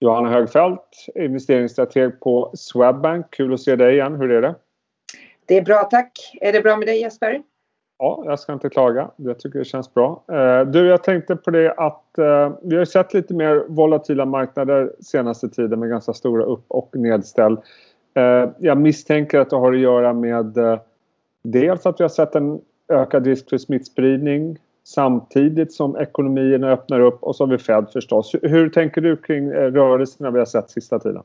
Johanna Högfeldt, investeringsstrateg på Swedbank. Kul att se dig igen. Hur är det? Det är bra tack. Är det bra med dig Jesper? Ja, jag ska inte klaga. Jag tycker det känns bra. Eh, du, jag tänkte på det att eh, vi har sett lite mer volatila marknader senaste tiden med ganska stora upp och nedställ. Eh, jag misstänker att det har att göra med dels att vi har sett en ökad risk för smittspridning samtidigt som ekonomierna öppnar upp och så har vi Fed förstås. Hur tänker du kring eh, rörelserna vi har sett sista tiden?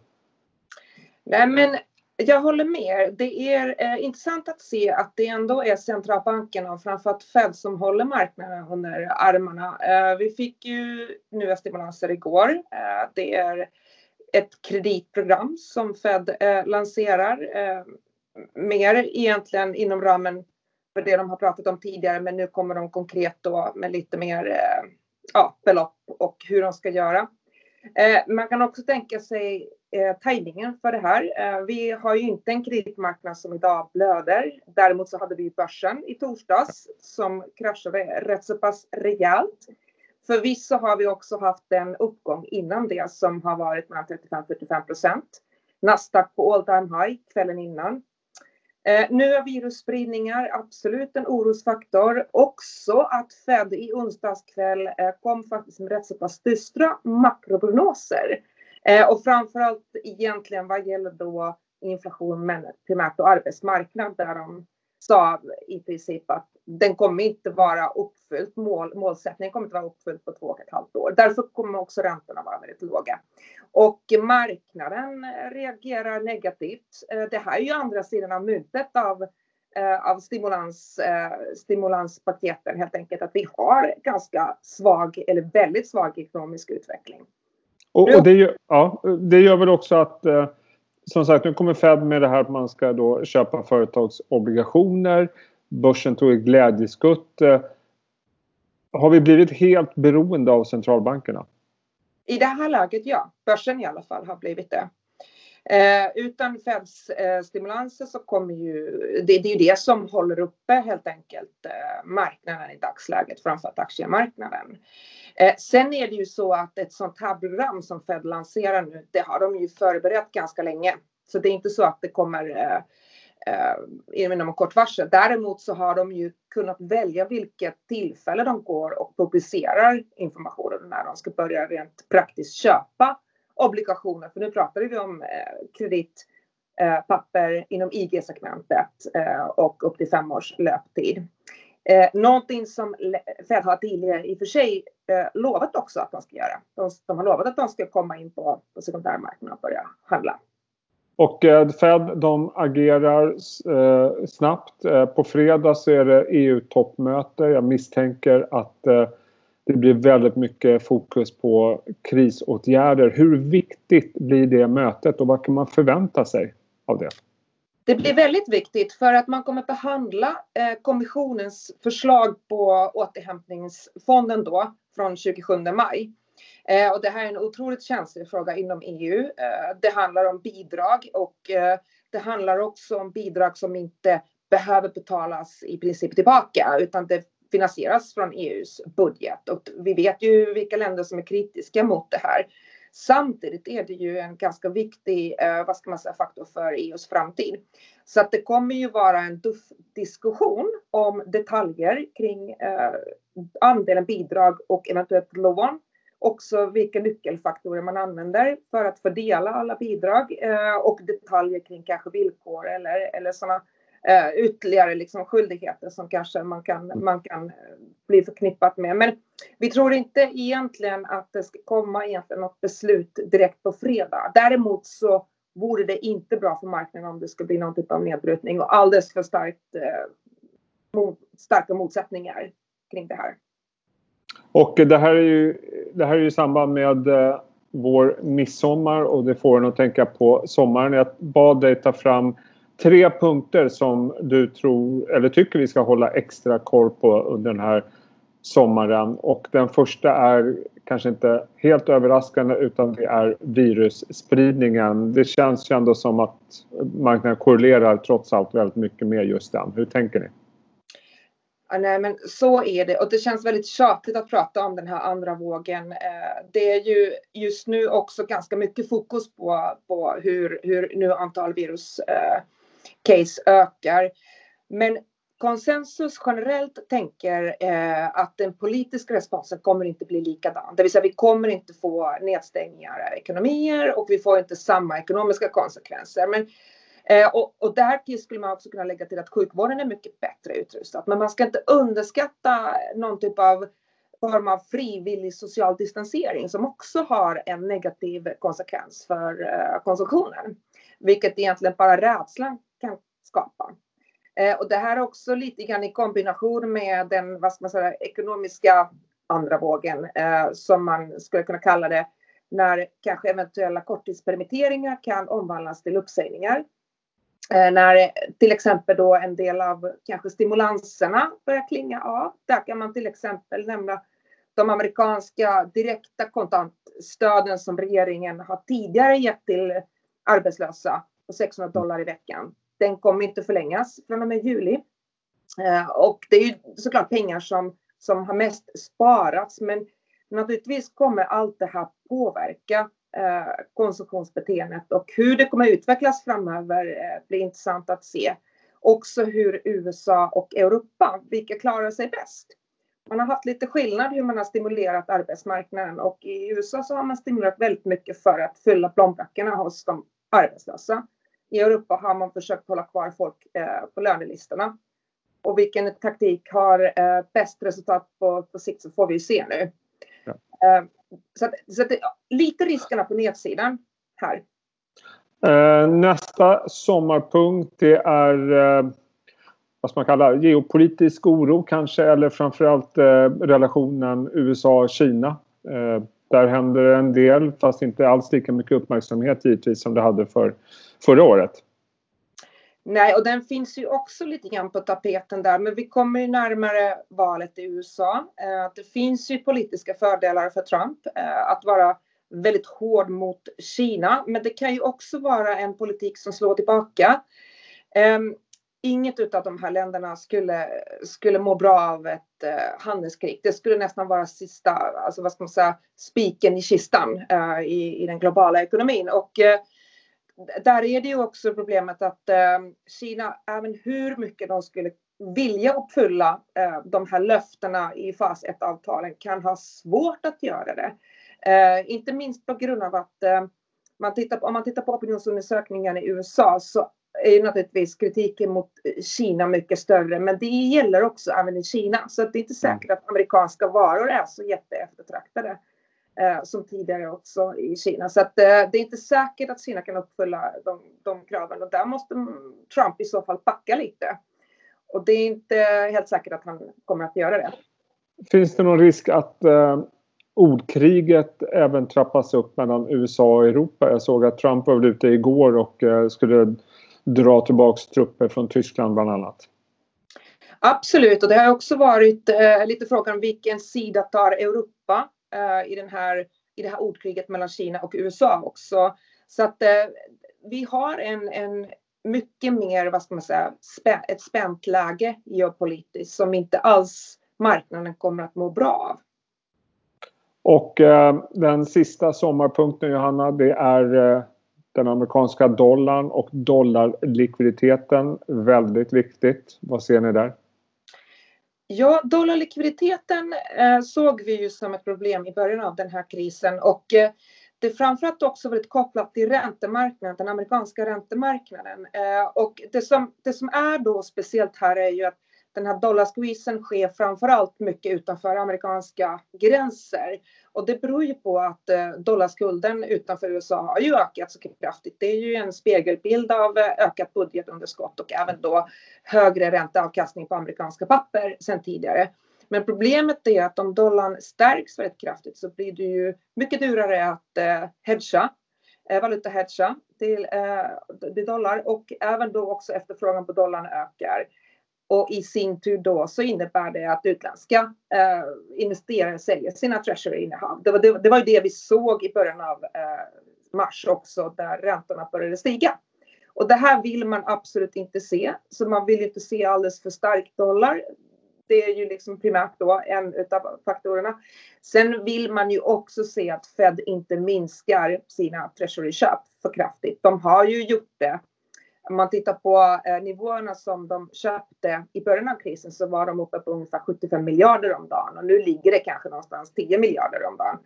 Nej men jag håller med. Det är eh, intressant att se att det ändå är centralbankerna och framförallt Fed som håller marknaden under armarna. Eh, vi fick ju nya stimulanser igår. Eh, det är ett kreditprogram som Fed eh, lanserar. Eh, mer egentligen inom ramen för det de har pratat om tidigare men nu kommer de konkret då med lite mer eh, ja, belopp och hur de ska göra. Eh, man kan också tänka sig eh, tajmingen för det här. Eh, vi har ju inte en kreditmarknad som idag blöder. Däremot så hade vi börsen i torsdags som kraschade rätt så pass rejält. Förvisso har vi också haft en uppgång innan det som har varit mellan 35-45 procent. Nasdaq på all time high kvällen innan. Eh, nya virusspridningar absolut en orosfaktor. Också att Fed i onsdags kväll eh, kom faktiskt med rätt så pass dystra makroprognoser. Eh, och framförallt egentligen vad gäller då inflation men primärt på arbetsmarknad där de sa i princip att den kommer inte vara uppfylld, mål, målsättningen kommer inte vara uppfylld på två och ett halvt år. Därför kommer också räntorna vara väldigt låga. Och marknaden eh, reagerar negativt. Eh, det här är ju andra sidan av myntet av, eh, av stimulans, stimulanspaketen helt enkelt. Att vi har ganska svag eller väldigt svag ekonomisk utveckling. Och, och det, gör, ja, det gör väl också att eh, som sagt nu kommer Fed med det här att man ska då köpa företagsobligationer. Börsen tog ett glädjeskutt. Eh, har vi blivit helt beroende av centralbankerna? I det här läget ja, börsen i alla fall har blivit det. Eh, utan Feds eh, stimulanser så kommer ju, det, det, är ju det som håller uppe helt enkelt eh, marknaden i dagsläget, framförallt aktiemarknaden. Eh, sen är det ju så att ett sånt här program som Fed lanserar nu, det har de ju förberett ganska länge. Så det är inte så att det kommer eh, eh, inom kort varsel. Däremot så har de ju kunnat välja vilket tillfälle de går och publicerar informationen när de ska börja rent praktiskt köpa obligationer. För nu pratar vi om eh, kreditpapper eh, inom IG-segmentet eh, och upp till fem års löptid. Eh, någonting som Fed har tidigare i och för sig eh, lovat också att de ska göra. De, de, har lovat att de ska komma in på, på sekundärmarknaden och börja handla. Och eh, Fed de agerar eh, snabbt. Eh, på fredag så är det EU-toppmöte. Jag misstänker att eh, det blir väldigt mycket fokus på krisåtgärder. Hur viktigt blir det mötet och vad kan man förvänta sig av det? Det blir väldigt viktigt för att man kommer att behandla eh, kommissionens förslag på återhämtningsfonden då från 27 maj. Eh, och det här är en otroligt känslig fråga inom EU. Eh, det handlar om bidrag och det handlar också om bidrag som inte behöver betalas i princip tillbaka utan det finansieras från EUs budget och vi vet ju vilka länder som är kritiska mot det här. Samtidigt är det ju en ganska viktig eh, vad ska man säga, faktor för EUs framtid. Så att det kommer ju vara en tuff diskussion om detaljer kring eh, andelen bidrag och eventuellt lån. Också vilka nyckelfaktorer man använder för att fördela alla bidrag eh, och detaljer kring kanske villkor eller, eller sådana eh, ytterligare liksom skyldigheter som kanske man kan, man kan eh, bli förknippat med. Men vi tror inte egentligen att det ska komma egentligen något beslut direkt på fredag. Däremot så vore det inte bra för marknaden om det skulle bli någon typ av nedbrytning och alldeles för starkt, eh, mot, starka motsättningar kring det här. Och det här är ju, det här är ju i samband med eh, vår midsommar och det får en att tänka på sommaren. Jag bad dig ta fram tre punkter som du tror eller tycker vi ska hålla extra koll på under den här sommaren. Och den första är kanske inte helt överraskande utan det är virusspridningen. Det känns ju ändå som att marknaden korrelerar trots allt väldigt mycket med just den. Hur tänker ni? Nej, men så är det och det känns väldigt tjatigt att prata om den här andra vågen. Eh, det är ju just nu också ganska mycket fokus på, på hur, hur nu antal virus eh, case ökar. Men konsensus generellt tänker eh, att den politiska responsen kommer inte bli likadan. Det vill säga vi kommer inte få nedstängningar av ekonomier och vi får inte samma ekonomiska konsekvenser. Men Eh, och, och därtill skulle man också kunna lägga till att sjukvården är mycket bättre utrustad. Men man ska inte underskatta någon typ av form av frivillig social distansering som också har en negativ konsekvens för eh, konsumtionen. Vilket egentligen bara rädslan kan skapa. Eh, och det här är också lite grann i kombination med den vad ska man säga, ekonomiska andra vågen eh, som man skulle kunna kalla det när kanske eventuella korttidspermitteringar kan omvandlas till uppsägningar Eh, när till exempel då en del av kanske stimulanserna börjar klinga av. Där kan man till exempel nämna de amerikanska direkta kontantstöden som regeringen har tidigare gett till arbetslösa på 600 dollar i veckan. Den kommer inte förlängas från och med juli. Eh, och det är ju såklart pengar som, som har mest sparats men naturligtvis kommer allt det här påverka eh, konsumtionsbeteendet och hur det kommer utvecklas framöver eh, blir intressant att se. Också hur USA och Europa, vilka klarar sig bäst? Man har haft lite skillnad hur man har stimulerat arbetsmarknaden och i USA så har man stimulerat väldigt mycket för att fylla plånböckerna hos de arbetslösa. I Europa har man försökt hålla kvar folk eh, på lönelistorna. Och vilken taktik har bäst resultat på, på sikt så får vi se nu. Ja. Så, att, så att det, lite riskerna på nedsidan här. Eh, nästa sommarpunkt det är eh, vad man kalla geopolitisk oro kanske eller framförallt eh, relationen USA-Kina. Eh, där händer en del fast inte alls lika mycket uppmärksamhet givetvis som det hade för förra året. Nej, och den finns ju också lite grann på tapeten där, men vi kommer ju närmare valet i USA. Eh, det finns ju politiska fördelar för Trump eh, att vara väldigt hård mot Kina, men det kan ju också vara en politik som slår tillbaka. Ehm, inget av de här länderna skulle, skulle må bra av ett eh, handelskrig. Det skulle nästan vara sista, alltså vad ska man säga, spiken i kistan i, i den globala ekonomin. Och där är det ju också problemet att eh, Kina, även hur mycket de skulle vilja uppfylla eh, de här löftena i fas 1-avtalen kan ha svårt att göra det. Eh, inte minst på grund av att man tittar om man tittar på opinionsundersökningen i USA så är naturligtvis kritiken mot Kina mycket större, men det gäller också även i Kina. Så det är inte säkert att amerikanska varor är så jätteeftertraktade som tidigare också i Kina. Så att, eh, det är inte säkert att Kina kan uppfylla de, de kraven och där måste Trump i så fall backa lite. Och det är inte helt säkert att han kommer att göra det. Finns det någon risk att eh, ordkriget även trappas upp mellan USA och Europa? Jag såg att Trump var ute igår och eh, skulle dra tillbaks trupper från Tyskland bland annat. Absolut, och det har också varit eh, lite frågan vilken sida tar Europa Eh, Eh, i, den här, i det här ordkriget mellan Kina och USA också. Så att eh, vi har en, en mycket mer, vad ska man säga, spä, ett spänt läge geopolitiskt som inte alls marknaden kommer att må bra av. Och eh, den sista sommarpunkten Johanna, det är eh, den amerikanska dollarn och dollarlikviditeten. Väldigt viktigt. Vad ser ni där? Ja, dollarlikviditeten eh, såg vi ju som ett problem i början av den här krisen och eh, det är framförallt också väldigt kopplat till räntemarknaden, den amerikanska räntemarknaden. Eh, och det som, det som är då speciellt här är ju att den här dollarsqueezen sker framförallt mycket utanför amerikanska gränser. Och det beror ju på att eh, dollarskulden utanför USA har ju ökat så kraftigt. Det är ju en spegelbild av eh, ökat budgetunderskott och även då högre ränteavkastning på amerikanska papper sen tidigare. Men problemet är att om dollarn stärks väldigt kraftigt så blir det ju mycket dyrare att eh, hedga, eh, valutahedga till, eh, till dollar och även då också efterfrågan på dollarn ökar. Och i sin tur då så innebär det att utländska eh, investerare säljer sina treasury-innehav. Det var, det, det var ju det vi såg i början av eh, mars också där räntorna började stiga. Och det här vill man absolut inte se. Så man vill inte se alldeles för stark dollar. det är ju liksom primärt då en av faktorerna. Sen vill man ju också se att Fed inte minskar sina treasury-köp för kraftigt. De har ju gjort det. Om man tittar på eh, nivåerna som de köpte i början av krisen så var de uppe på ungefär 75 miljarder om dagen och nu ligger det kanske någonstans 10 miljarder om dagen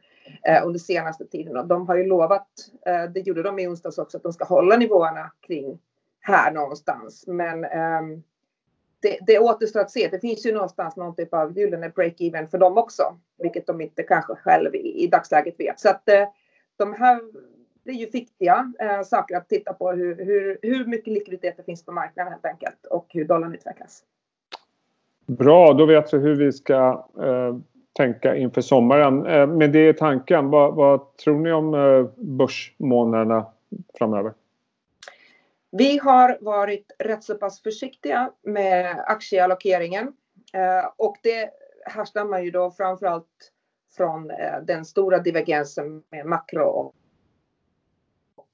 eh, under senaste tiden och de har ju lovat, eh, det gjorde de i onsdags också, att de ska hålla nivåerna kring här någonstans. Men ehm, det, det återstår att se. Det finns ju någonstans någon typ av gyllene break-even för dem också, vilket de inte kanske själv i, i dagsläget vet. Så att de här det är ju viktiga eh, saker att titta på hur, hur, hur mycket likviditet det finns på marknaden helt enkelt och hur dollarn utvecklas. Bra, då vet vi hur vi ska eh, tänka inför sommaren. Eh, med det i tanken, vad, vad tror ni om eh, börsmånaderna framöver? Vi har varit rätt så pass försiktiga med aktieallokeringen eh, och det härstammar ju då framförallt från eh, den stora divergensen med makro och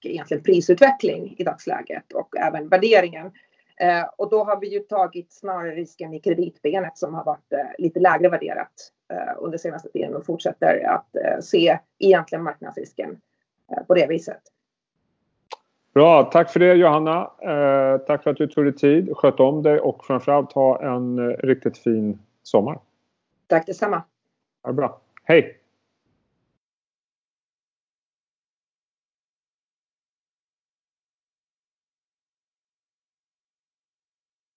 egentligen prisutveckling i dagsläget och även värderingen. Eh, och då har vi ju tagit snarare risken i kreditbenet som har varit lite lägre värderat under senaste tiden och fortsätter att se egentligen marknadsrisken på det viset. Bra, tack för det Johanna. Eh, tack för att du tog dig tid, sköt om dig och framförallt ha en eh, riktigt fin sommar. Tack detsamma. Ja, bra. Hej!